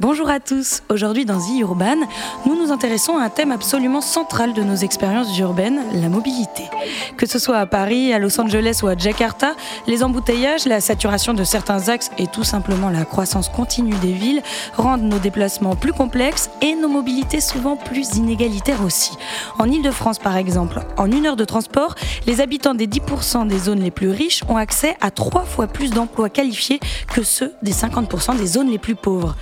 Bonjour à tous. Aujourd'hui dans The Urban, nous nous intéressons à un thème absolument central de nos expériences urbaines, la mobilité. Que ce soit à Paris, à Los Angeles ou à Jakarta, les embouteillages, la saturation de certains axes et tout simplement la croissance continue des villes rendent nos déplacements plus complexes et nos mobilités souvent plus inégalitaires aussi. En Ile-de-France par exemple, en une heure de transport, les habitants des 10% des zones les plus riches ont accès à trois fois plus d'emplois qualifiés que ceux des 50% des zones les plus pauvres.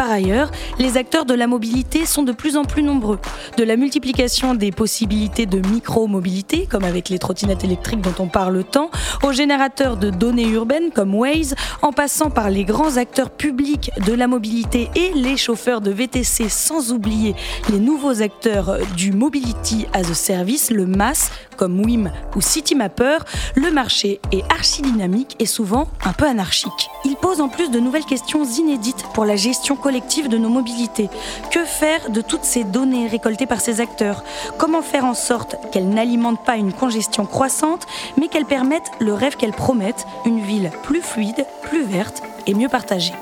Par ailleurs, les acteurs de la mobilité sont de plus en plus nombreux. De la multiplication des possibilités de micro-mobilité, comme avec les trottinettes électriques dont on parle tant, aux générateurs de données urbaines comme Waze, en passant par les grands acteurs publics de la mobilité et les chauffeurs de VTC, sans oublier les nouveaux acteurs du Mobility as a Service, le MAS, comme WIM ou CityMapper, le marché est archi-dynamique et souvent un peu anarchique. Il pose en plus de nouvelles questions inédites pour la gestion collective de nos mobilités. Que faire de toutes ces données récoltées par ces acteurs? Comment faire en sorte qu'elles n'alimentent pas une congestion croissante, mais qu'elles permettent le rêve qu'elles promettent, une ville plus fluide, plus verte et mieux partagée?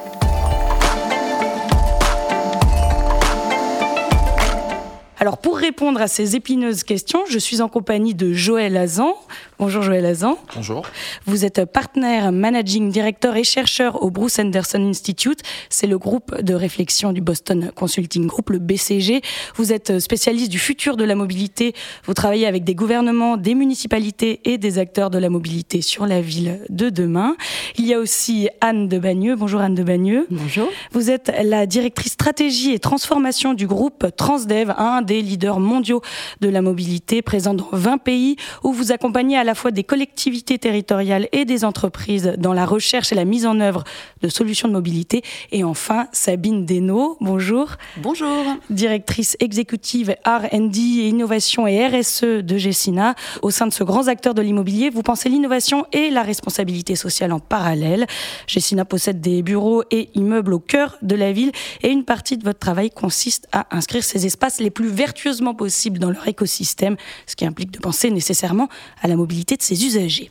Alors pour répondre à ces épineuses questions, je suis en compagnie de Joël Azan. Bonjour Joël Azan. Bonjour. Vous êtes partenaire, managing director et chercheur au Bruce Anderson Institute. C'est le groupe de réflexion du Boston Consulting Group, le BCG. Vous êtes spécialiste du futur de la mobilité. Vous travaillez avec des gouvernements, des municipalités et des acteurs de la mobilité sur la ville de demain. Il y a aussi Anne de Bagneux. Bonjour Anne de Bagneux. Bonjour. Vous êtes la directrice stratégie et transformation du groupe Transdev, un des leaders mondiaux de la mobilité, présent dans 20 pays, où vous accompagnez à la fois des collectivités territoriales et des entreprises dans la recherche et la mise en œuvre de solutions de mobilité. Et enfin, Sabine Desnaud, bonjour. Bonjour. Directrice exécutive R&D et innovation et RSE de Gessina. Au sein de ce grand acteur de l'immobilier, vous pensez l'innovation et la responsabilité sociale en parallèle. Gessina possède des bureaux et immeubles au cœur de la ville et une partie de votre travail consiste à inscrire ces espaces les plus vertueusement possibles dans leur écosystème, ce qui implique de penser nécessairement à la mobilité de ses usagers.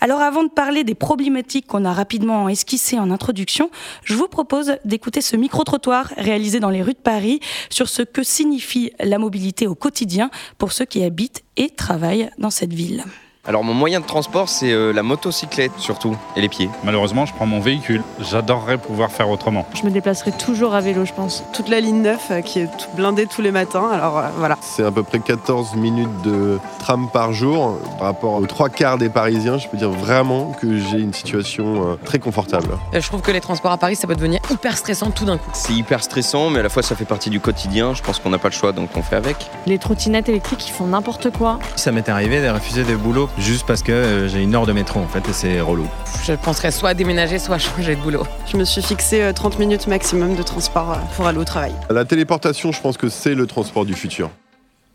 Alors avant de parler des problématiques qu'on a rapidement esquissées en introduction, je vous propose d'écouter ce micro-trottoir réalisé dans les rues de Paris sur ce que signifie la mobilité au quotidien pour ceux qui habitent et travaillent dans cette ville. Alors mon moyen de transport c'est euh, la motocyclette surtout et les pieds. Malheureusement je prends mon véhicule. J'adorerais pouvoir faire autrement. Je me déplacerai toujours à vélo je pense. Toute la ligne 9 euh, qui est blindée tous les matins alors euh, voilà. C'est à peu près 14 minutes de tram par jour. Par rapport aux trois quarts des Parisiens je peux dire vraiment que j'ai une situation très confortable. Je trouve que les transports à Paris ça peut devenir hyper stressant tout d'un coup. C'est hyper stressant mais à la fois ça fait partie du quotidien. Je pense qu'on n'a pas le choix donc on fait avec. Les trottinettes électriques ils font n'importe quoi. Ça m'est arrivé de refuser des boulots juste parce que euh, j'ai une heure de métro en fait et c'est relou. Je penserais soit à déménager, soit à changer de boulot. Je me suis fixé 30 euh, minutes maximum de transport euh, pour aller au travail. La téléportation, je pense que c'est le transport du futur.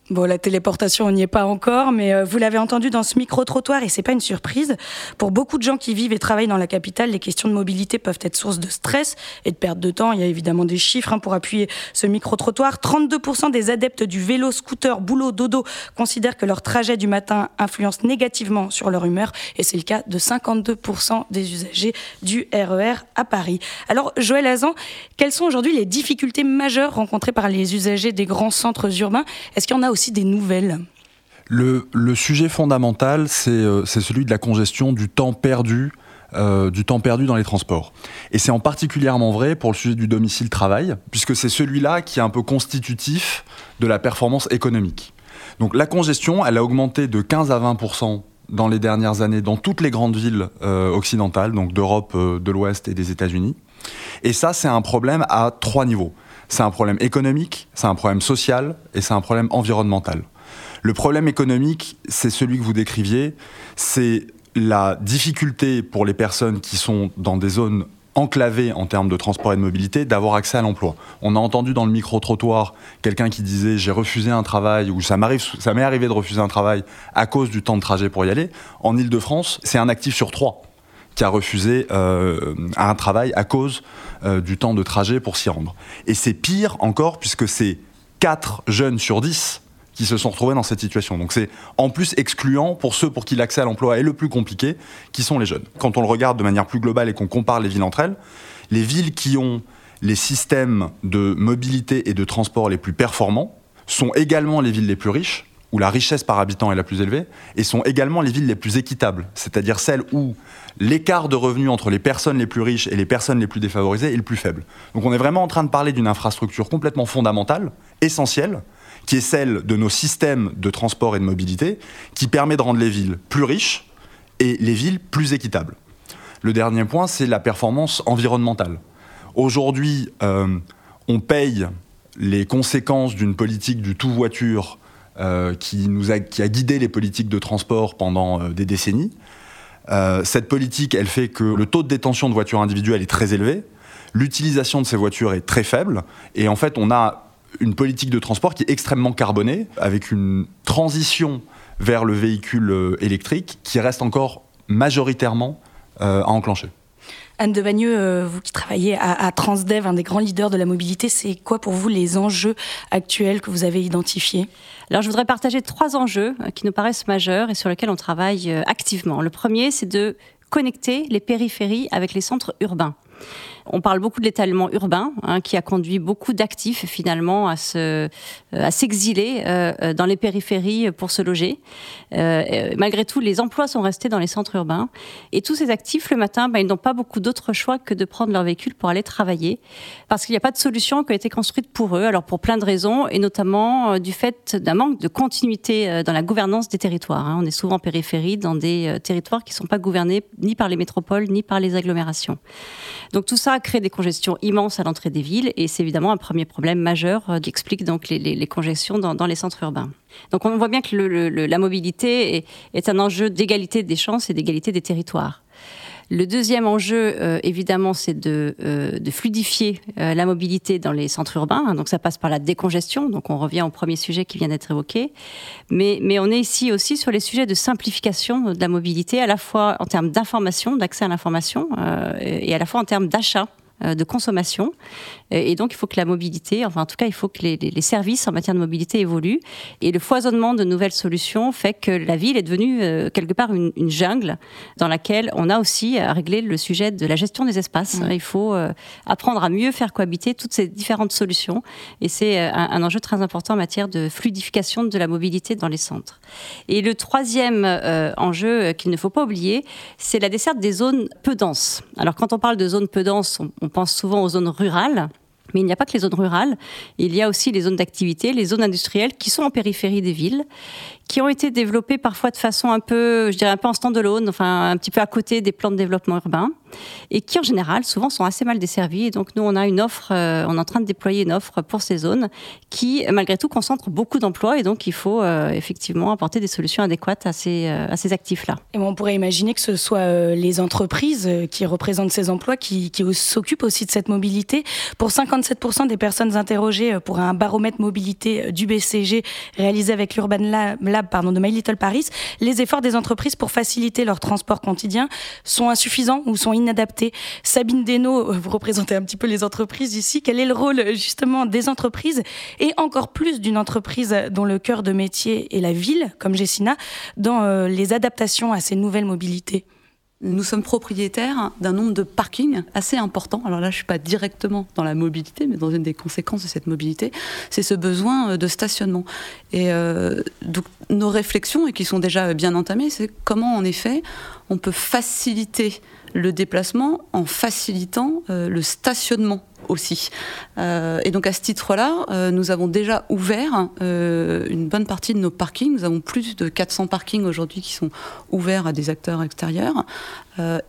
Bon, la téléportation, on n'y est pas encore, mais euh, vous l'avez entendu dans ce micro-trottoir et c'est pas une surprise. Pour beaucoup de gens qui vivent et travaillent dans la capitale, les questions de mobilité peuvent être source de stress et de perte de temps. Il y a évidemment des chiffres hein, pour appuyer ce micro-trottoir. 32% des adeptes du vélo, scooter, boulot, dodo considèrent que leur trajet du matin influence négativement sur leur humeur et c'est le cas de 52% des usagers du RER e à Paris. Alors, Joël Azan, quelles sont aujourd'hui les difficultés majeures rencontrées par les usagers des grands centres urbains? Est-ce qu'il y en a aussi des nouvelles le, sujet fondamental, euh, c'est celui de la congestion du temps perdu euh, du temps perdu dans les transports. Et c'est en particulièrement vrai pour le sujet du domicile-travail, puisque c'est celui-là qui est un peu constitutif de la performance économique. Donc la congestion, elle a augmenté de 15 à 20% dans les dernières années dans toutes les grandes villes euh, occidentales, donc d'Europe, de l'Ouest et des États-Unis. Et ça, c'est un problème à trois niveaux. C'est un problème économique, c'est un problème social et c'est un problème environnemental. Le problème économique, c'est celui que vous décriviez, c'est la difficulté pour les personnes qui sont dans des zones enclavées en termes de transport et de mobilité d'avoir accès à l'emploi. On a entendu dans le micro-trottoir quelqu'un qui disait j'ai refusé un travail ou ça ça m'est arrivé de refuser un travail à cause du temps de trajet pour y aller. En Ile-de-France, c'est un actif sur trois qui a refusé euh, un travail à cause euh, du temps de trajet pour s'y rendre. Et c'est pire encore puisque c'est 4 jeunes sur 10 qui se sont retrouvés dans cette situation. Donc c'est en plus excluant pour ceux pour qui l'accès à l'emploi est le plus compliqué, qui sont les jeunes. Quand on le regarde de manière plus globale et qu'on compare les villes entre elles, les villes qui ont les systèmes de mobilité et de transport les plus performants, sont également les villes les plus riches, où la richesse par habitant est la plus élevée, et sont également les villes les plus équitables, c'est-à-dire celles où l'écart de revenus entre les personnes les plus riches et les personnes les plus défavorisées est le plus faible. Donc on est vraiment en train de parler d'une infrastructure complètement fondamentale, essentielle, qui est celle de nos systèmes de transport et de mobilité, qui permet de rendre les villes plus riches et les villes plus équitables. Le dernier point, c'est la performance environnementale. Aujourd'hui, euh, on paye les conséquences d'une politique du tout voiture qui, nous a, qui a guidé les politiques de transport pendant euh, des décennies. Euh, cette politique, elle fait que le taux de détention de voitures individuelles est très élevé, l'utilisation de ces voitures est très faible, et en fait, on a une politique de transport qui est extrêmement carbonée, avec une transition vers le véhicule électrique qui reste encore majoritairement à enclencher. Anne de Bagneux, euh, vous qui travaillez à, Transdev, un des grands leaders de la mobilité, c'est quoi pour vous les enjeux actuels que vous avez identifiés? Alors je voudrais partager trois enjeux euh, qui nous paraissent majeurs et sur lesquels on travaille euh, activement. Le premier, c'est de connecter les périphéries avec les centres urbains. On parle beaucoup de l'étalement urbain, hein, qui a conduit beaucoup d'actifs finalement à se, à s'exiler euh, euh, dans les périphéries pour se loger. Euh, malgré tout, les emplois sont restés dans les centres urbains, et tous ces actifs le matin, ben, ils n'ont pas beaucoup d'autres choix que de prendre leur véhicule pour aller travailler, parce qu'il n'y a pas de solution qui a été construite pour eux. Alors pour plein de raisons, et notamment du fait d'un manque de continuité dans la gouvernance des territoires. Hein. On est souvent en périphérie, dans des territoires qui ne sont pas gouvernés ni par les métropoles ni par les agglomérations. Donc tout ça crée des congestions immenses à l'entrée des villes et c'est évidemment un premier problème majeur euh, qui explique donc les, congestions dans, les centres urbains. Donc on voit bien que la mobilité est un enjeu d'égalité des chances et d'égalité des territoires. Le deuxième enjeu, euh, évidemment, c'est de, euh, fluidifier euh, la mobilité dans les centres urbains. Donc ça passe par la décongestion. Donc on revient au premier sujet qui vient d'être évoqué. Mais, on est ici aussi sur les sujets de simplification de la mobilité, à la fois en termes d'information, d'accès à l'information, et à la fois en termes d'achat de consommation. Et donc, il faut que la mobilité, enfin, en tout cas, il faut que les, services en matière de mobilité évoluent. Et le foisonnement de nouvelles solutions fait que la ville est devenue euh, quelque part une, jungle dans laquelle on a aussi à régler le sujet de la gestion des espaces. Il faut euh, apprendre à mieux faire cohabiter toutes ces différentes solutions. Et c'est un, enjeu très important en matière de fluidification de la mobilité dans les centres. Et le troisième enjeu qu'il ne faut pas oublier, c'est la desserte des zones peu denses. Alors, quand on parle de zones peu denses, on, on pense souvent aux zones rurales. Mais il n'y a pas que les zones rurales, il y a aussi les zones d'activité, les zones industrielles qui sont en périphérie des villes qui ont été développés parfois de façon un peu, je dirais un peu en stand-alone, enfin un petit peu à côté des plans de développement urbain, et qui en général souvent sont assez mal desservis. Et donc nous on a une offre, euh, on est en train de déployer une offre pour ces zones qui malgré tout concentre beaucoup d'emplois, et donc il faut euh, effectivement apporter des solutions adéquates à ces, euh, ces actifs-là. Et on pourrait imaginer que ce soit les entreprises qui représentent ces emplois qui, qui s'occupent aussi de cette mobilité. Pour 57% des personnes interrogées pour un baromètre mobilité du BCG réalisé avec l'Urban Lab de My Little Paris, les efforts des entreprises pour faciliter leur transport quotidien sont insuffisants ou sont inadaptés? Sabine Deno, vous représentez un petit peu les entreprises ici. Quel est le rôle justement des entreprises et encore plus d'une entreprise dont le cœur de métier est la ville, comme Jessina, dans euh, les adaptations à ces nouvelles mobilités? Nous sommes propriétaires d'un nombre de parkings assez important. Alors là, je suis pas directement dans la mobilité, mais dans une des conséquences de cette mobilité, c'est ce besoin euh, de stationnement. Et euh, donc, nos réflexions, et qui sont déjà bien entamées, c'est comment, en effet, on peut faciliter le déplacement en facilitant euh, le stationnement aussi. Euh, et donc à ce titre-là, euh, nous avons déjà ouvert une bonne partie de nos parkings. Nous avons plus de 400 parkings aujourd'hui qui sont ouverts à des acteurs extérieurs.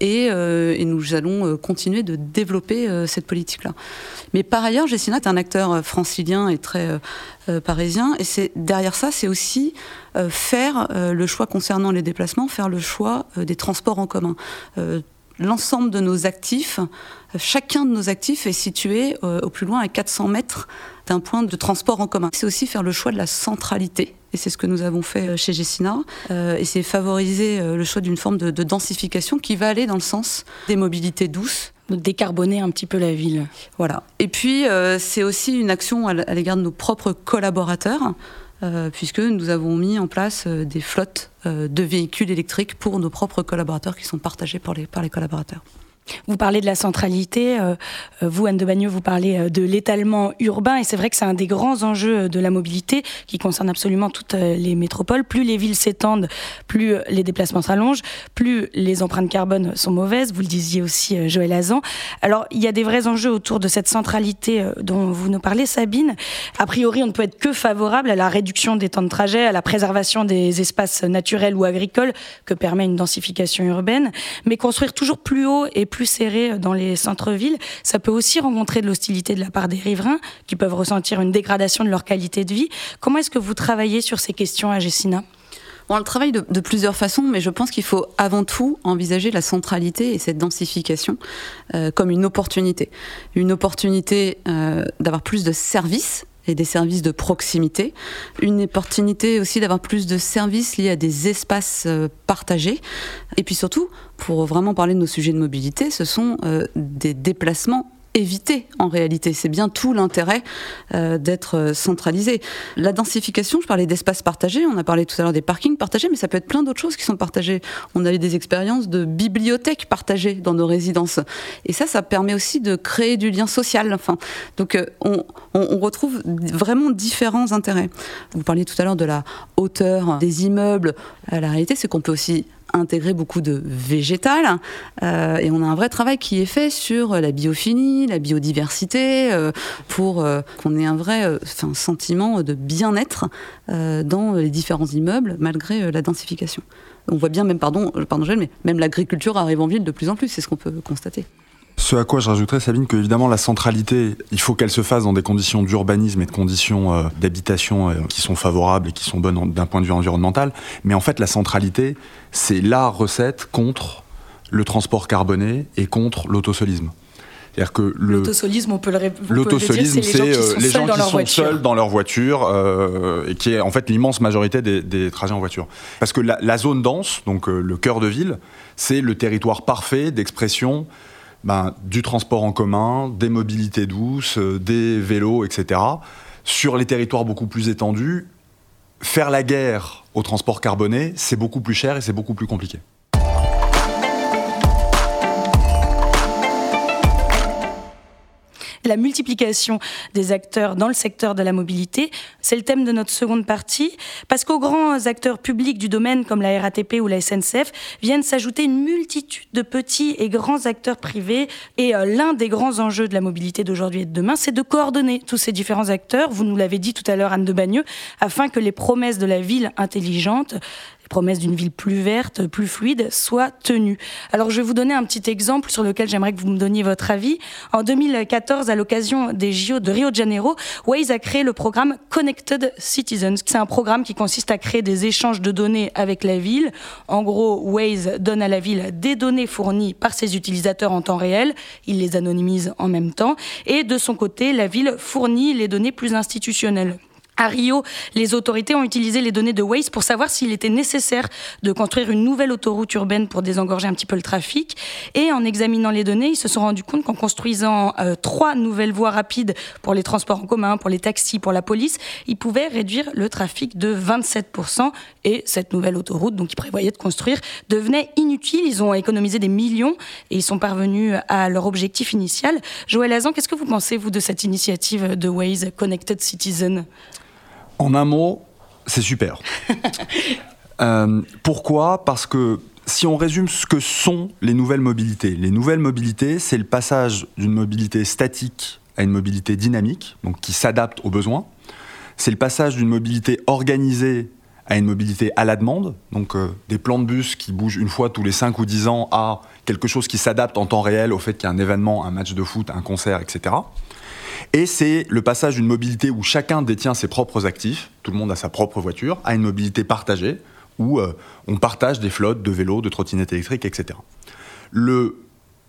Et, nous allons continuer de développer cette politique-là. Mais par ailleurs, Gessina est un acteur francilien et très parisien. Et derrière ça, c'est aussi faire le choix concernant les déplacements, faire le choix des transports en commun l'ensemble de nos actifs, chacun de nos actifs est situé euh, au plus loin à 400 mètres d'un point de transport en commun. C'est aussi faire le choix de la centralité. Et c'est ce que nous avons fait euh, chez Gessina. Euh, et c'est favoriser le choix d'une forme de, densification qui va aller dans le sens des mobilités douces. De décarboner un petit peu la ville. Voilà. Et puis, c'est aussi une action à l'égard de nos propres collaborateurs. Euh, puisque nous avons mis en place euh, des flottes euh, de véhicules électriques pour nos propres collaborateurs qui sont partagés par les, par les collaborateurs. Vous parlez de la centralité, euh, euh, vous Anne de Bagneux, vous parlez euh, de l'étalement urbain et c'est vrai que c'est un des grands enjeux de la mobilité qui concerne absolument toutes les métropoles. Plus les villes s'étendent, plus les déplacements s'allongent, plus les empreintes carbone sont mauvaises, vous le disiez aussi Joël Azan. Alors il y a des vrais enjeux autour de cette centralité dont vous nous parlez Sabine. A priori on ne peut être que favorable à la réduction des temps de trajet, à la préservation des espaces naturels ou agricoles que permet une densification urbaine, mais construire toujours plus haut et plus serré dans les centres-villes, ça peut aussi rencontrer de l'hostilité de la part des riverains qui peuvent ressentir une dégradation de leur qualité de vie. Comment est-ce que vous travaillez sur ces questions à Gessina? On le travaille de, plusieurs façons, mais je pense qu'il faut avant tout envisager la centralité et cette densification euh, comme une opportunité. Une opportunité euh, d'avoir plus de services et des services de proximité. Une opportunité aussi d'avoir plus de services liés à des espaces euh, partagés. Et puis surtout, pour vraiment parler de nos sujets de mobilité, ce sont euh, des déplacements éviter en réalité. C'est bien tout l'intérêt euh, d'être euh, centralisé. La densification, je parlais d'espaces partagés, on a parlé tout à l'heure des parkings partagés, mais ça peut être plein d'autres choses qui sont partagées. On a eu des expériences de bibliothèques partagées dans nos résidences. Et ça, ça permet aussi de créer du lien social. Enfin, donc euh, on, on, retrouve vraiment différents intérêts. Vous parliez tout à l'heure de la hauteur des immeubles. La réalité, c'est qu'on peut aussi intégrer beaucoup de végétal. Euh, et on a un vrai travail qui est fait sur la biophilie, la biodiversité, euh, pour euh, qu'on ait un vrai sentiment de bien-être dans les différents immeubles, malgré la densification. On voit bien même, pardon, pardon mais même l'agriculture arrive en ville de plus en plus, c'est ce qu'on peut constater. Ce à quoi je rajouterais, Sabine, que évidemment la centralité, il faut qu'elle se fasse dans des conditions d'urbanisme et de conditions euh, d'habitation euh, qui sont favorables et qui sont bonnes d'un point de vue environnemental. Mais en fait, la centralité, c'est la recette contre le transport carboné et contre l'autosolisme. C'est-à-dire que le l'autosolisme, on peut le L'autosolisme, c'est les gens qui sont, seuls, dans leur voiture euh, et qui est en fait l'immense majorité des, trajets en voiture. Parce que la, zone dense, donc le cœur de ville, c'est le territoire parfait d'expression ben, du transport en commun, des mobilités douces, euh, des vélos, etc. Sur les territoires beaucoup plus étendus, faire la guerre au transport carboné, c'est beaucoup plus cher et c'est beaucoup plus compliqué. La multiplication des acteurs dans le secteur de la mobilité. C'est le thème de notre seconde partie, parce qu'aux grands acteurs publics du domaine comme la RATP ou la SNCF viennent s'ajouter une multitude de petits et grands acteurs privés. Et euh, l'un des grands enjeux de la mobilité d'aujourd'hui et de demain, c'est de coordonner tous ces différents acteurs, vous nous l'avez dit tout à l'heure Anne de Bagneux, afin que les promesses de la ville intelligente les promesses d'une ville plus verte, plus fluide, soient tenues. Alors je vais vous donner un petit exemple sur lequel j'aimerais que vous me donniez votre avis. En 2014, à l'occasion des JO de Rio de Janeiro, Waze a créé le programme Connected Citizens. C'est un programme qui consiste à créer des échanges de données avec la ville. En gros, Waze donne à la ville des données fournies par ses utilisateurs en temps réel. Il les anonymise en même temps. Et de son côté, la ville fournit les données plus institutionnelles. À Rio, les autorités ont utilisé les données de Waze pour savoir s'il était nécessaire de construire une nouvelle autoroute urbaine pour désengorger un petit peu le trafic. Et en examinant les données, ils se sont rendus compte qu'en construisant euh, trois nouvelles voies rapides pour les transports en commun, pour les taxis, pour la police, ils pouvaient réduire le trafic de 27%. Et cette nouvelle autoroute, donc ils prévoyaient de construire, devenait inutile. Ils ont économisé des millions et ils sont parvenus à leur objectif initial. Joël Azan, qu'est-ce que vous pensez, vous, de cette initiative de Waze Connected Citizen? En un mot, c'est super. Euh, pourquoi? Parce que si on résume ce que sont les nouvelles mobilités, les nouvelles mobilités, c'est le passage d'une mobilité statique à une mobilité dynamique, donc qui s'adapte aux besoins. C'est le passage d'une mobilité organisée à une mobilité à la demande, donc euh, des plans de bus qui bougent une fois tous les 5 ou 10 ans à quelque chose qui s'adapte en temps réel au fait qu'il y a un événement, un match de foot, un concert, etc. Et c'est le passage d'une mobilité où chacun détient ses propres actifs, tout le monde a sa propre voiture, à une mobilité partagée, où euh, on partage des flottes de vélos, de trottinettes électriques, etc. Le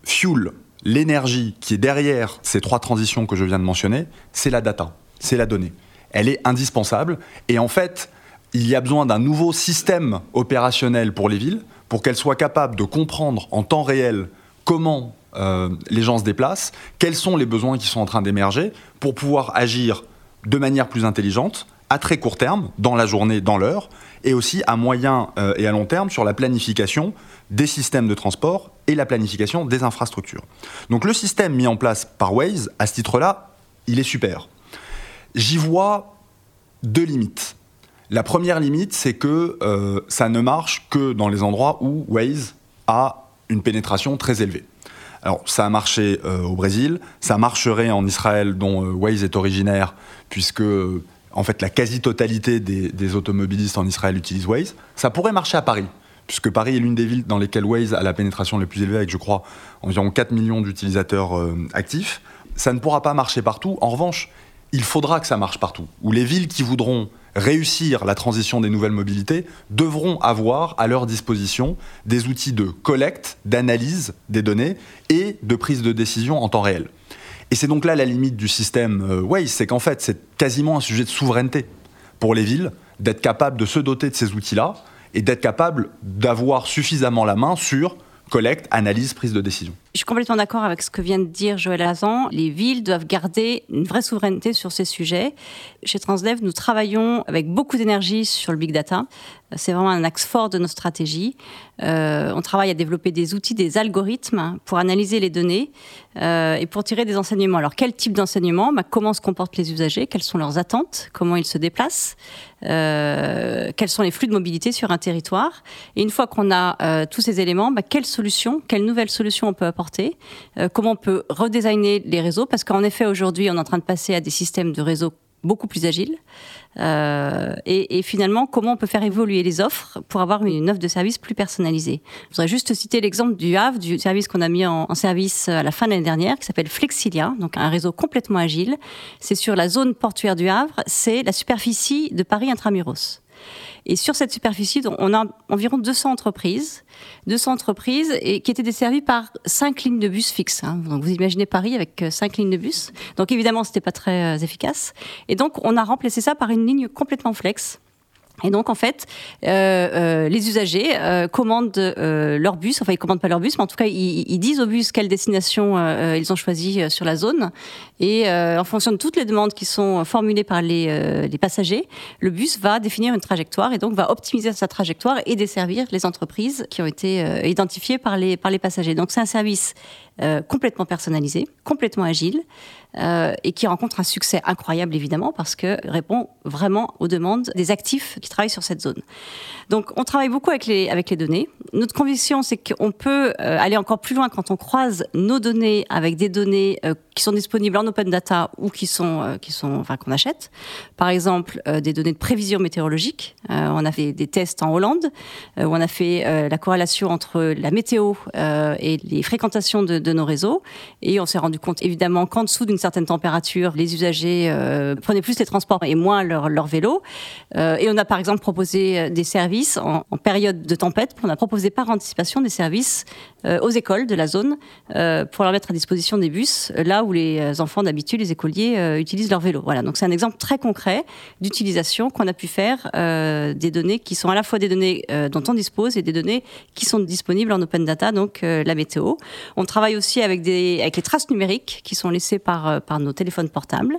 fuel, l'énergie qui est derrière ces trois transitions que je viens de mentionner, c'est la data, c'est la donnée. Elle est indispensable et en fait, il y a besoin d'un nouveau système opérationnel pour les villes pour qu'elles soient capables de comprendre en temps réel comment euh, les gens se déplacent, quels sont les besoins qui sont en train d'émerger pour pouvoir agir de manière plus intelligente à très court terme, dans la journée, dans l'heure, et aussi à moyen euh, et à long terme sur la planification des systèmes de transport et la planification des infrastructures. Donc le système mis en place par Waze, à ce titre-là, il est super. J'y vois deux limites. La première limite, c'est que euh, ça ne marche que dans les endroits où Waze a une pénétration très élevée. Alors, ça a marché euh, au Brésil, ça marcherait en Israël, dont euh, Waze est originaire, puisque en fait la quasi-totalité des, des, automobilistes en Israël utilisent Waze. Ça pourrait marcher à Paris, puisque Paris est l'une des villes dans lesquelles Waze a la pénétration la plus élevée, avec je crois environ 4 millions d'utilisateurs actifs. Ça ne pourra pas marcher partout. En revanche, il faudra que ça marche partout. Où les villes qui voudront réussir la transition des nouvelles mobilités devront avoir à leur disposition des outils de collecte, d'analyse des données et de prise de décision en temps réel. Et c'est donc là la limite du système euh, Waze, c'est qu'en fait c'est quasiment un sujet de souveraineté pour les villes d'être capable de se doter de ces outils-là et d'être capable d'avoir suffisamment la main sur collecte, analyse, prise de décision. Je suis complètement d'accord avec ce que vient de dire Joël Hazan. Les villes doivent garder une vraie souveraineté sur ces sujets. Chez Transdev, nous travaillons avec beaucoup d'énergie sur le big data. C'est vraiment un axe fort de nos stratégies. Euh, on travaille à développer des outils, des algorithmes pour analyser les données euh, et pour tirer des enseignements. Alors, quel type d'enseignement? Bah, Comment se comportent les usagers? Quelles sont leurs attentes? Comment ils se déplacent? Euh, Quels sont les flux de mobilité sur un territoire? Et une fois qu'on a tous ces éléments, bah, quelles solutions, quelles nouvelles solutions on peut apporter euh, Comment on peut redesigner les réseaux? Parce qu'en effet, aujourd'hui, on est en train de passer à des systèmes de réseaux beaucoup plus agiles. Euh, et, finalement, comment on peut faire évoluer les offres pour avoir une offre de service plus personnalisée? Je voudrais juste citer l'exemple du Havre, du service qu'on a mis en, en, service à la fin de l'année dernière, qui s'appelle Flexilia, donc un réseau complètement agile. C'est sur la zone portuaire du Havre, c'est la superficie de Paris intramuros. Et sur cette superficie, on a environ 200 entreprises, 200 entreprises et qui étaient desservies par cinq lignes de bus fixes. Hein. Donc vous imaginez Paris avec euh, cinq lignes de bus. Donc évidemment, c'était pas très euh, efficace. Et donc on a remplacé ça par une ligne complètement flex et donc en fait, euh, euh, les usagers euh, commandent leur bus, enfin ils commandent pas leur bus, mais en tout cas ils, disent au bus quelle destination ils ont choisi sur la zone. Et en fonction de toutes les demandes qui sont formulées par les, les, passagers, le bus va définir une trajectoire et donc va optimiser sa trajectoire et desservir les entreprises qui ont été identifiées par les, par les passagers. Donc c'est un service complètement personnalisé, complètement agile euh, et qui rencontre un succès incroyable évidemment parce que répond vraiment aux demandes des actifs qui travaillent sur cette zone. Donc on travaille beaucoup avec les, avec les données. Notre conviction c'est qu'on peut euh, aller encore plus loin quand on croise nos données avec des données euh, qui sont disponibles en open data ou qui sont, euh, qui sont enfin, qu'on achète. Par exemple des données de prévision météorologique. On a fait des tests en Hollande où on a fait la corrélation entre la météo et les fréquentations de, de, nos réseaux et on s'est rendu compte évidemment qu'en dessous d'une certaine température, les usagers prenaient plus les transports et moins leur, leur vélo. et on a par exemple proposé des services en, période de tempête. On a proposé par anticipation des services aux écoles de la zone pour leur mettre à disposition des bus là où les enfants d'habitude, les écoliers, utilisent leur vélo. Voilà, donc c'est un exemple très concret d'utilisation qu'on a pu faire euh, des données qui sont à la fois des données euh, dont on dispose et des données qui sont disponibles en open data, donc euh, la météo. On travaille aussi avec, des, avec les traces numériques qui sont laissées par, par nos téléphones portables.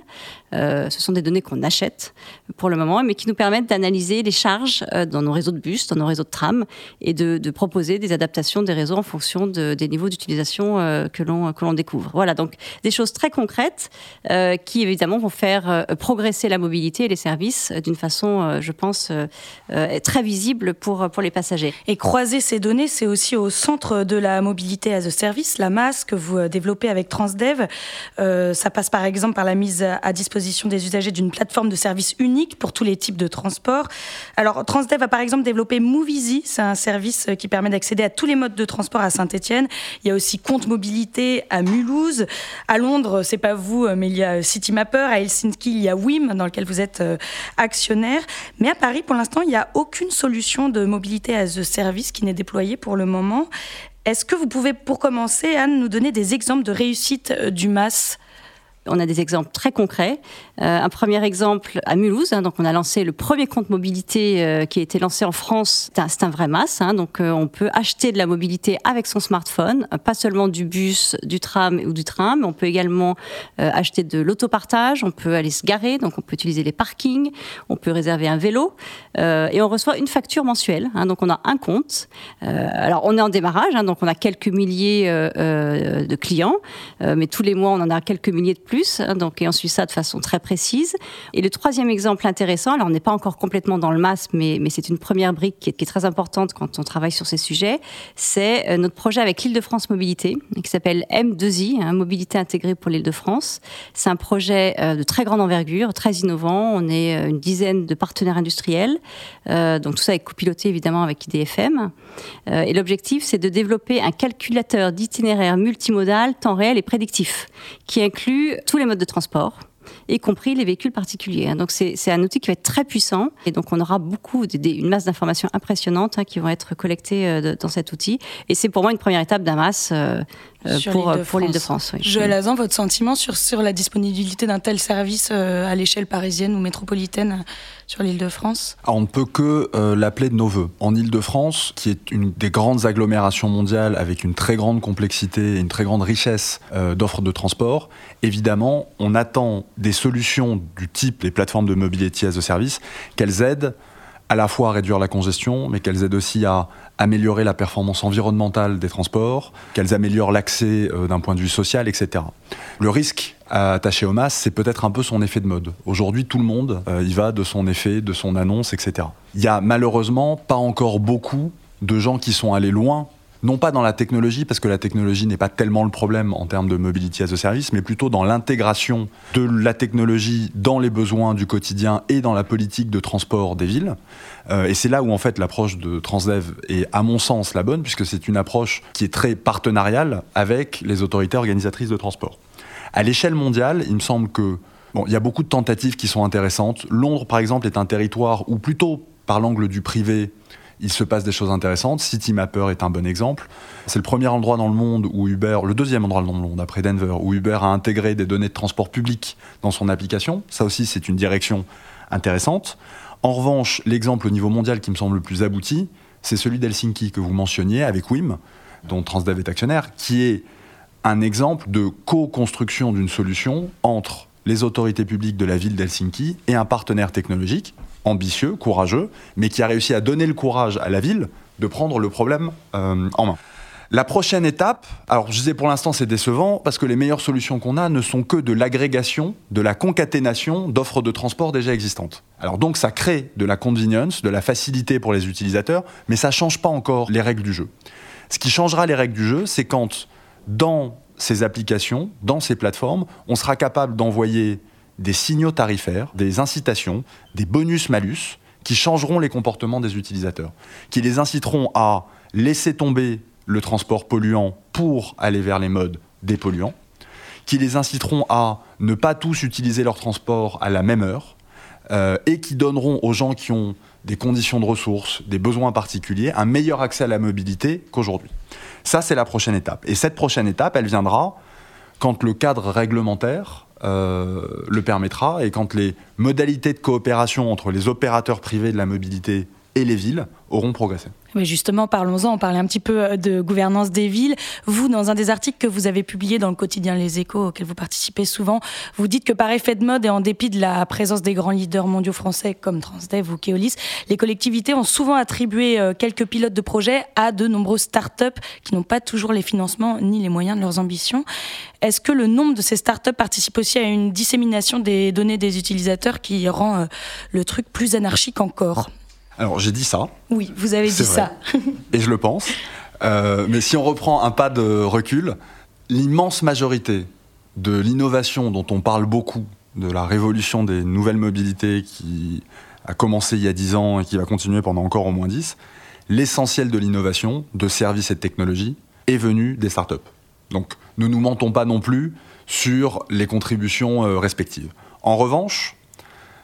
ce sont des données qu'on achète pour le moment, mais qui nous permettent d'analyser les charges dans nos réseaux de bus, dans nos réseaux de tram, et de, proposer des adaptations des réseaux en fonction de, des niveaux d'utilisation que l'on que l'on découvre. Voilà, donc des choses très concrètes euh, qui évidemment vont faire euh, progresser la mobilité et les services d'une façon, euh, je pense, très visible pour, pour les passagers. Et croiser ces données, c'est aussi au centre de la mobilité as a service, la masse que vous développez avec Transdev. ça passe par exemple par la mise à disposition des usagers d'une plateforme de service unique pour tous les types de transports. Alors Transdev a par exemple développé Movizy, c'est un service qui permet d'accéder à tous les modes de transport à Saint-Etienne. Il y a aussi Compte Mobilité à Mulhouse. À Londres, c'est pas vous, mais il y a Citymapper. À Helsinki, il y a WIM, dans lequel vous êtes actionnaire. Mais à Paris, pour l'instant, il n'y a aucune solution de mobilité as a service qui n'est déployée pour le moment. Est-ce que vous pouvez, pour commencer, Anne, nous donner des exemples de réussite du MAS? On a des exemples très concrets. Euh, un premier exemple à Mulhouse, hein, donc on a lancé le premier compte mobilité euh, qui a été lancé en France. C'est un, vrai masse, hein, donc euh, on peut acheter de la mobilité avec son smartphone, pas seulement du bus, du tram ou du train, mais on peut également acheter de l'autopartage, on peut aller se garer, donc on peut utiliser les parkings, on peut réserver un vélo, et on reçoit une facture mensuelle. hein, donc on a un compte. Alors on est en démarrage, donc on a quelques milliers de clients, mais tous les mois on en a quelques milliers de plus, hein, donc et on suit ça de façon très précise. Et le troisième exemple intéressant, alors on n'est pas encore complètement dans le masse, mais, mais c'est une première brique qui est, très importante quand on travaille sur ces sujets, c'est euh, notre projet avec l'Île-de-France Mobilité, qui s'appelle M2I, hein, Mobilité intégrée pour l'Île-de-France. C'est un projet euh, de très grande envergure, très innovant. On est euh, une dizaine de partenaires industriels, donc tout ça est copiloté évidemment avec IDFM. Et l'objectif, c'est de développer un calculateur d'itinéraire multimodal, temps réel et prédictif, qui inclut tous les modes de transport y compris les véhicules particuliers. hein. Donc c'est un outil qui va être très puissant et donc on aura beaucoup, une masse d'informations impressionnantes hein, qui vont être collectées euh, dans cet outil. Et c'est pour moi une première étape d'un masse euh, euh, Sur pour, l'Île-de-France. pour l'Île-de-France. oui. Joël Azan, votre sentiment sur, sur la disponibilité d'un tel service euh, à l'échelle parisienne ou métropolitaine euh, sur l'île de France Ah, on ne peut que euh, l'appeler de nos voeux. En Ile-de-France, qui est une des grandes agglomérations mondiales avec une très grande complexité et une très grande richesse euh, d'offres de transport, évidemment, on attend des solutions du type les plateformes de mobility as a service, qu'elles aident à la fois à réduire la congestion, mais qu'elles aident aussi à améliorer la performance environnementale des transports, qu'elles améliorent l'accès euh, d'un point de vue social, etc. Le risque attaché au MAS, c'est peut-être un peu son effet de mode. Aujourd'hui, tout le monde euh, y va de son effet, de son annonce, etc. Il y a malheureusement pas encore beaucoup de gens qui sont allés loin non pas dans la technologie, parce que la technologie n'est pas tellement le problème en termes de mobility as a service, mais plutôt dans l'intégration de la technologie dans les besoins du quotidien et dans la politique de transport des villes. Euh, et c'est là où en fait l'approche de Transdev est à mon sens la bonne, puisque c'est une approche qui est très partenariale avec les autorités organisatrices de transport. À l'échelle mondiale, il me semble que bon, il y a beaucoup de tentatives qui sont intéressantes. Londres, par exemple, est un territoire où plutôt par l'angle du privé, il se passe des choses intéressantes. CityMapper est un bon exemple. C'est le premier endroit dans le monde où Uber, le deuxième endroit dans le monde après Denver, où Uber a intégré des données de transport public dans son application. Ça aussi, c'est une direction intéressante. En revanche, l'exemple au niveau mondial qui me semble le plus abouti, c'est celui d'Helsinki que vous mentionniez avec WIM, dont Transdev est actionnaire, qui est un exemple de co-construction d'une solution entre les autorités publiques de la ville d'Helsinki et un partenaire technologique ambitieux, courageux, mais qui a réussi à donner le courage à la ville de prendre le problème euh, en main. La prochaine étape, alors je disais pour l'instant c'est décevant parce que les meilleures solutions qu'on a ne sont que de l'agrégation, de la concaténation d'offres de transport déjà existantes. Alors donc ça crée de la convenience, de la facilité pour les utilisateurs, mais ça change pas encore les règles du jeu. Ce qui changera les règles du jeu, c'est quand dans ces applications, dans ces plateformes, on sera capable d'envoyer des signaux tarifaires, des incitations, des bonus-malus qui changeront les comportements des utilisateurs, qui les inciteront à laisser tomber le transport polluant pour aller vers les modes dépolluants, qui les inciteront à ne pas tous utiliser leur transport à la même heure, euh, et qui donneront aux gens qui ont des conditions de ressources, des besoins particuliers, un meilleur accès à la mobilité qu'aujourd'hui. Ça, c'est la prochaine étape. Et cette prochaine étape, elle viendra quand le cadre réglementaire le permettra. Et quand les modalités de coopération entre les opérateurs privés de la mobilité les villes auront progressé. Mais justement, parlons-en, on parlait un petit peu euh, de gouvernance des villes. Vous, dans un des articles que vous avez publié dans le quotidien Les Échos, auquel vous participez souvent, vous dites que par effet de mode et en dépit de la présence des grands leaders mondiaux français comme Transdev ou Keolis, les collectivités ont souvent attribué euh, quelques pilotes de projets à de nombreuses start-up qui n'ont pas toujours les financements ni les moyens de leurs ambitions. Est-ce que le nombre de ces start-up participe aussi à une dissémination des données des utilisateurs qui rend euh, le truc plus anarchique encore? Alors j'ai dit ça, Oui, vous avez dit vrai. ça. et je le pense. Euh, mais si on reprend un pas de recul, l'immense majorité de l'innovation dont on parle beaucoup, de la révolution des nouvelles mobilités qui a commencé il y a 10 ans et qui va continuer pendant encore au moins 10, l'essentiel de l'innovation, de services et de technologies, est venu des startups. Donc ne nous mentons pas non plus sur les contributions euh, respectives. En revanche,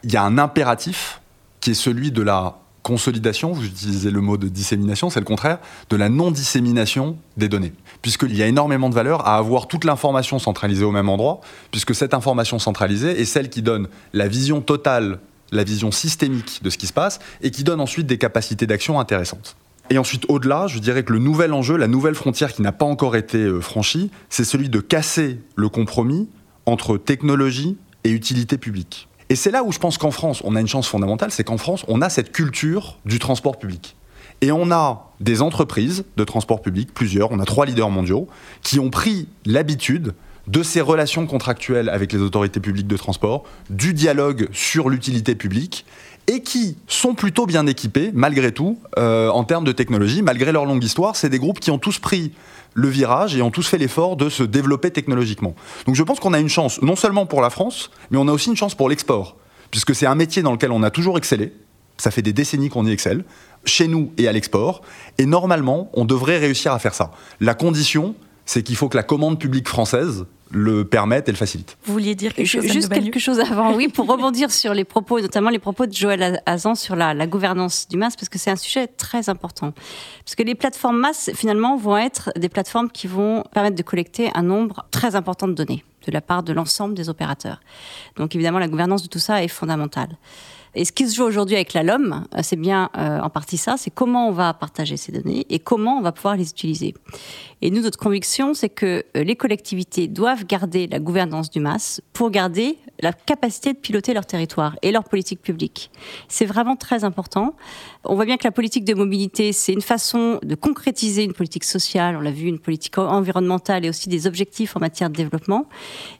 il y a un impératif qui est celui de la consolidation, vous utilisez le mot de dissémination, c'est le contraire, de la non-dissémination des données. Puisqu'il y a énormément de valeur à avoir toute l'information centralisée au même endroit, puisque cette information centralisée est celle qui donne la vision totale, la vision systémique de ce qui se passe, et qui donne ensuite des capacités d'action intéressantes. Et ensuite, au-delà, je dirais que le nouvel enjeu, la nouvelle frontière qui n'a pas encore été euh, franchie, c'est celui de casser le compromis entre technologie et utilité publique. Et c'est là où je pense qu'en France, on a une chance fondamentale, c'est qu'en France, on a cette culture du transport public. Et on a des entreprises de transport public, plusieurs, on a trois leaders mondiaux, qui ont pris l'habitude de ces relations contractuelles avec les autorités publiques de transport, du dialogue sur l'utilité publique, et qui sont plutôt bien équipés, malgré tout, euh, en termes de technologie, malgré leur longue histoire. C'est des groupes qui ont tous pris le virage et ont tous fait l'effort de se développer technologiquement. Donc je pense qu'on a une chance, non seulement pour la France, mais on a aussi une chance pour l'export, puisque c'est un métier dans lequel on a toujours excellé. Ça fait des décennies qu'on y excelle, chez nous et à l'export. Et normalement, on devrait réussir à faire ça. La condition, c'est qu'il faut que la commande publique française le permette et le facilite. Vous vouliez dire quelque chose Juste quelque chose avant, oui, pour rebondir sur les propos, notamment les propos de Joël Hazan sur la, la gouvernance du MAS, parce que c'est un sujet très important. Parce que les plateformes MAS, finalement, vont être des plateformes qui vont permettre de collecter un nombre très important de données de la part de l'ensemble des opérateurs. Donc évidemment, la gouvernance de tout ça est fondamentale. Et ce qui se joue aujourd'hui avec la LOM, euh, c'est bien euh, en partie ça, c'est comment on va partager ces données et comment on va pouvoir les utiliser. Et nous, notre conviction, c'est que euh, les collectivités doivent garder la gouvernance du MAS pour garder la capacité de piloter leur territoire et leur politique publique. C'est vraiment très important. On voit bien que la politique de mobilité, c'est une façon de concrétiser une politique sociale, on l'a vu, une politique environnementale et aussi des objectifs en matière de développement.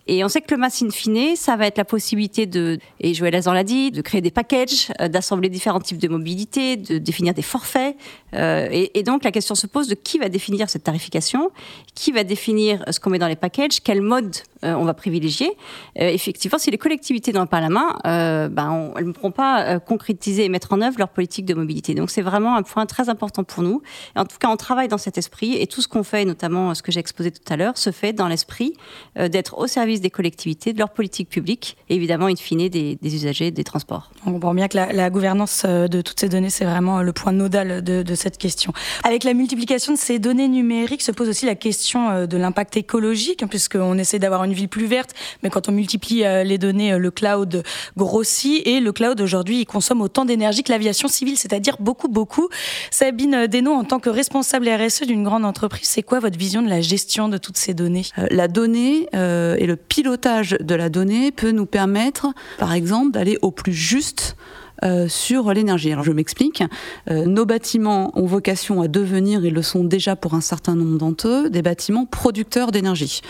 Et on sait que le MAS in fine, ça va être la possibilité de, et Joël Azan l'a dit, de créer des packages, euh, d'assembler différents types de mobilité, de définir des forfaits. Euh, et, donc la question se pose de qui va définir cette tarification, qui va définir ce qu'on met dans les packages, quel mode on va privilégier. Euh, effectivement, si les collectivités n'ont pas la main, euh, ben, elles ne pourront pas concrétiser et mettre en œuvre leur politique de mobilité. Donc c'est vraiment un point très important pour nous. en tout cas, on travaille dans cet esprit et tout ce qu'on fait, notamment ce que j'ai exposé tout à l'heure, se fait dans l'esprit d'être au service des collectivités, de leur politique publique et évidemment, in fine, des, des usagers des transports. On comprend bien que la, gouvernance de toutes ces données, c'est vraiment le point nodal de, de, cette question. Avec la multiplication de ces données numériques se pose aussi la question de l'impact écologique, hein, puisqu'on essaie d'avoir une ville plus verte, mais quand on multiplie euh, les données, euh, le cloud grossit et le cloud aujourd'hui, il consomme autant d'énergie que l'aviation civile, c'est-à-dire beaucoup, beaucoup. Sabine Desno, en tant que responsable RSE d'une grande entreprise, c'est quoi votre vision de la gestion de toutes ces données? Euh, La donnée et le pilotage de la donnée peut nous permettre, par exemple, d'aller au plus juste euh, sur l'énergie. Alors je m'explique. Euh, nos bâtiments ont vocation à devenir, et le sont déjà pour un certain nombre d'entre eux, des bâtiments producteurs d'énergie.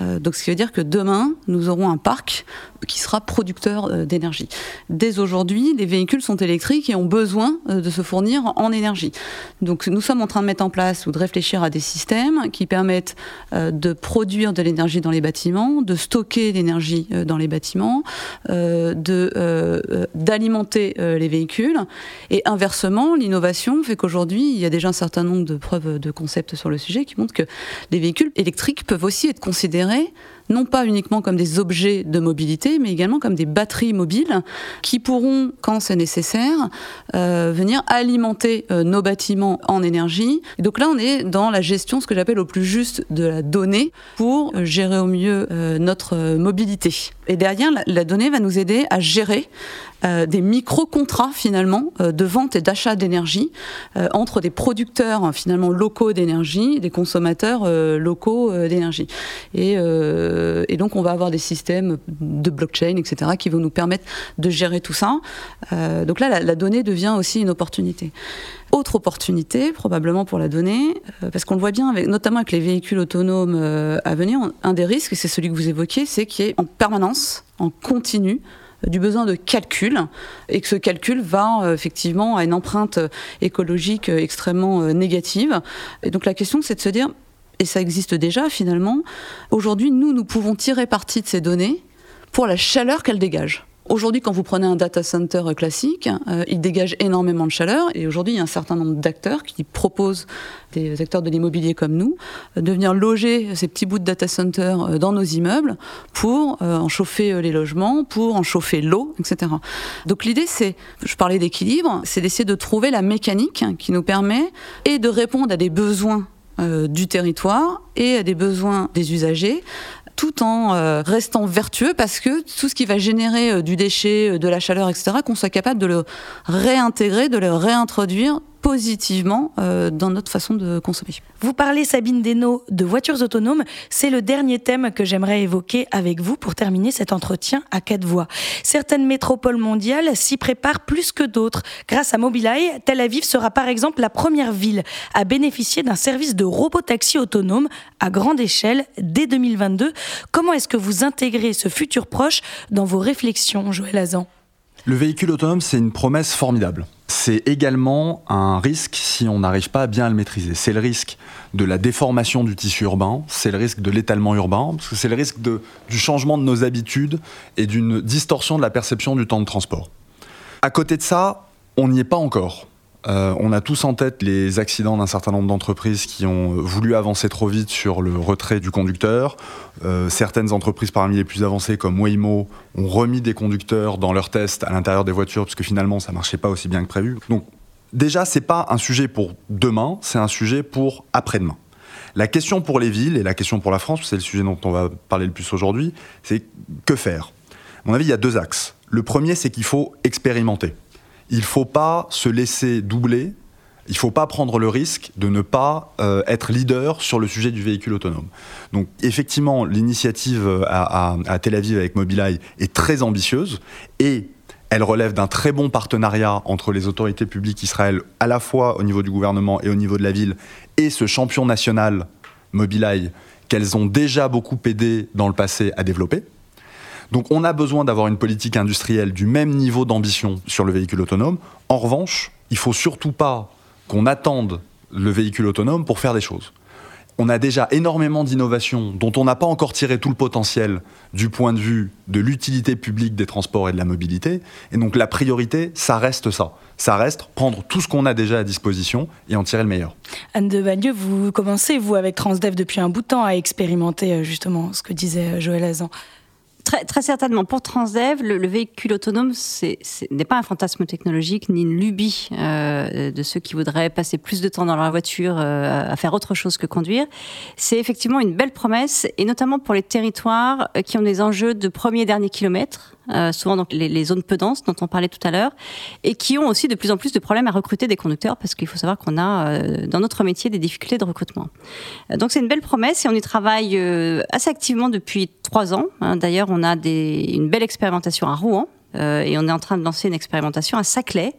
Euh, donc ce qui veut dire que demain, nous aurons un parc qui sera producteur d'énergie. Dès aujourd'hui, les véhicules sont électriques et ont besoin de se fournir en énergie. Donc nous sommes en train de mettre en place ou de réfléchir à des systèmes qui permettent de produire de l'énergie dans les bâtiments, de stocker l'énergie dans les bâtiments, d'alimenter euh, les véhicules. Et inversement, l'innovation fait qu'aujourd'hui, il y a déjà un certain nombre de preuves de concepts sur le sujet qui montrent que les véhicules électriques peuvent aussi être considérés non pas uniquement comme des objets de mobilité, mais également comme des batteries mobiles qui pourront, quand c'est nécessaire, euh, venir alimenter euh, nos bâtiments en énergie. Donc là, on est dans la gestion, ce que j'appelle au plus juste de la donnée, pour gérer au mieux notre mobilité. Et derrière, la donnée va nous aider à gérer euh, des micro-contrats finalement euh, de vente et d'achat d'énergie euh, entre des producteurs finalement locaux d'énergie, des consommateurs locaux d'énergie. Et, donc on va avoir des systèmes de blockchain, etc., qui vont nous permettre de gérer tout ça. donc là, la, donnée devient aussi une opportunité. Autre opportunité, probablement pour la donnée, parce qu'on le voit bien, notamment avec les véhicules autonomes à venir, un des risques, c'est celui que vous évoquiez, c'est qu'il y ait en permanence, en continu, du besoin de calcul et que ce calcul va euh, effectivement à une empreinte écologique euh, extrêmement euh, négative. Et donc la question c'est de se dire, et ça existe déjà finalement, aujourd'hui nous, nous pouvons tirer parti de ces données pour la chaleur qu'elles dégagent Aujourd'hui, quand vous prenez un data center classique, euh, il dégage énormément de chaleur et aujourd'hui, il y a un certain nombre d'acteurs qui proposent, des acteurs de l'immobilier comme nous, euh, de venir loger ces petits bouts de data center euh, dans nos immeubles pour en chauffer les logements, pour en chauffer l'eau, etc. Donc l'idée, c'est, je parlais d'équilibre, c'est d'essayer de trouver la mécanique qui nous permet et de répondre à des besoins du territoire et à des besoins des usagers tout en euh, restant vertueux parce que tout ce qui va générer euh, du déchet, euh, de la chaleur, etc., qu'on soit capable de le réintégrer, de le réintroduire positivement euh, dans notre façon de consommer. Vous parlez, Sabine Desnaux, de voitures autonomes. C'est le dernier thème que j'aimerais évoquer avec vous pour terminer cet entretien à quatre voies. Certaines métropoles mondiales s'y préparent plus que d'autres. Grâce à Mobileye, Tel Aviv sera par exemple la première ville à bénéficier d'un service de robotaxi autonome à grande échelle dès 2022. Comment est-ce que vous intégrez ce futur proche dans vos réflexions, Joël Azan? Le véhicule autonome, c'est une promesse formidable c'est également un risque si on n'arrive pas à bien le maîtriser. C'est le risque de la déformation du tissu urbain, c'est le risque de l'étalement urbain, c'est le risque du changement de nos habitudes et d'une distorsion de la perception du temps de transport. À côté de ça, on n'y est pas encore. Euh, on a tous en tête les accidents d'un certain nombre d'entreprises qui ont voulu avancer trop vite sur le retrait du conducteur. Euh, certaines entreprises parmi les plus avancées comme Waymo ont remis des conducteurs dans leurs tests à l'intérieur des voitures parce que finalement ça marchait pas aussi bien que prévu. Donc déjà c'est pas un sujet pour demain, c'est un sujet pour après-demain. La question pour les villes et la question pour la France, c'est le sujet dont on va parler le plus aujourd'hui, c'est que faire? À mon avis, il y a deux axes. Le premier, c'est qu'il faut expérimenter il ne faut pas se laisser doubler, il ne faut pas prendre le risque de ne pas euh, être leader sur le sujet du véhicule autonome. Donc effectivement, l'initiative à, Tel Aviv avec Mobileye est très ambitieuse et elle relève d'un très bon partenariat entre les autorités publiques israéliennes, à la fois au niveau du gouvernement et au niveau de la ville, et ce champion national Mobileye qu'elles ont déjà beaucoup aidé dans le passé à développer. Donc on a besoin d'avoir une politique industrielle du même niveau d'ambition sur le véhicule autonome. En revanche, il faut surtout pas qu'on attende le véhicule autonome pour faire des choses. On a déjà énormément d'innovations dont on n'a pas encore tiré tout le potentiel du point de vue de l'utilité publique des transports et de la mobilité. Et donc la priorité, ça reste ça. Ça reste prendre tout ce qu'on a déjà à disposition et en tirer le meilleur. Anne de Bagneux, vous commencez, vous, avec Transdev depuis un bout de temps, à expérimenter euh, justement ce que disait euh, Joël Azan. Très, certainement. Pour Transdev, le, véhicule autonome n'est pas un fantasme technologique ni une lubie euh, de ceux qui voudraient passer plus de temps dans leur voiture euh, à faire autre chose que conduire. C'est effectivement une belle promesse, et notamment pour les territoires euh, qui ont des enjeux de premier et dernier kilomètre. Euh, souvent donc les, zones peu denses dont on parlait tout à l'heure, et qui ont aussi de plus en plus de problèmes à recruter des conducteurs parce qu'il faut savoir qu'on a euh, dans notre métier des difficultés de recrutement. Euh, donc c'est une belle promesse et on y travaille assez activement depuis trois ans. Hein. D'ailleurs, on a des, une belle expérimentation à Rouen euh, et on est en train de lancer une expérimentation à Saclay.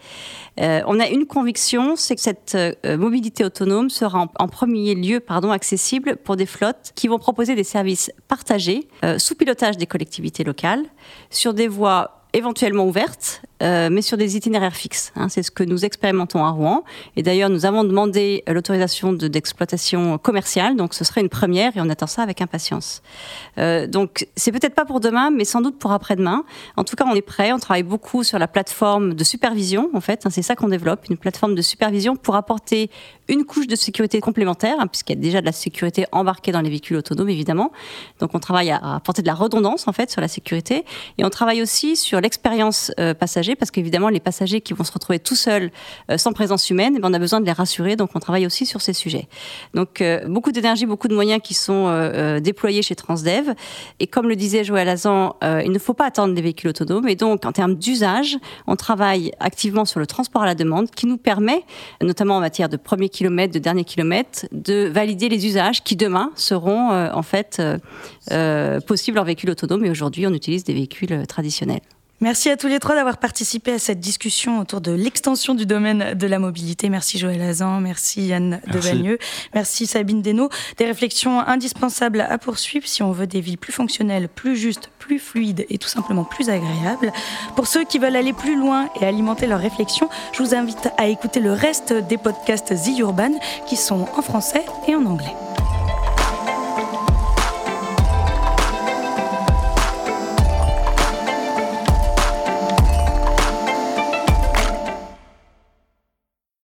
Euh, on a une conviction, c'est que cette euh, mobilité autonome sera en, premier lieu pardon, accessible pour des flottes qui vont proposer des services partagés sous pilotage des collectivités locales sur des voies éventuellement ouvertes, euh, mais sur des itinéraires fixes. Hein. c'est ce que nous expérimentons à Rouen. Et d'ailleurs, nous avons demandé l'autorisation d'exploitation commerciale, donc ce serait une première et on attend ça avec impatience. Euh, donc, c'est peut-être pas pour demain, mais sans doute pour après-demain. En tout cas, on est prêt. On travaille beaucoup sur la plateforme de supervision, en fait. Hein, c'est ça qu'on développe, une plateforme de supervision pour apporter une couche de sécurité complémentaire, hein, puisqu'il y a déjà de la sécurité embarquée dans les véhicules autonomes, évidemment. Donc, on travaille à apporter de la redondance, en fait, sur la sécurité. Et on travaille aussi sur l'expérience euh, passager, parce qu'évidemment, les passagers qui vont se retrouver tout seuls, euh, sans présence humaine, eh ben, on a besoin de les rassurer, donc on travaille aussi sur ces sujets. Donc, euh, beaucoup d'énergie, beaucoup de moyens qui sont déployés chez Transdev. Et comme le disait Joël Azan, il ne faut pas attendre les véhicules autonomes. Et donc, en termes d'usage, on travaille activement sur le transport à la demande, qui nous permet, notamment en matière de premier kilomètre, de dernier kilomètre, de valider les usages qui demain seront en fait possibles en véhicule autonome. Et aujourd'hui, on utilise des véhicules traditionnels. Merci à tous les trois d'avoir participé à cette discussion autour de l'extension du domaine de la mobilité. Merci Joël Azan, merci Yann Devagneux, merci Sabine Desnaux. Des réflexions indispensables à poursuivre si on veut des vies plus fonctionnelles, plus justes, plus fluides et tout simplement plus agréables. Pour ceux qui veulent aller plus loin et alimenter leurs réflexions, je vous invite à écouter le reste des podcasts The Urban qui sont en français et en anglais.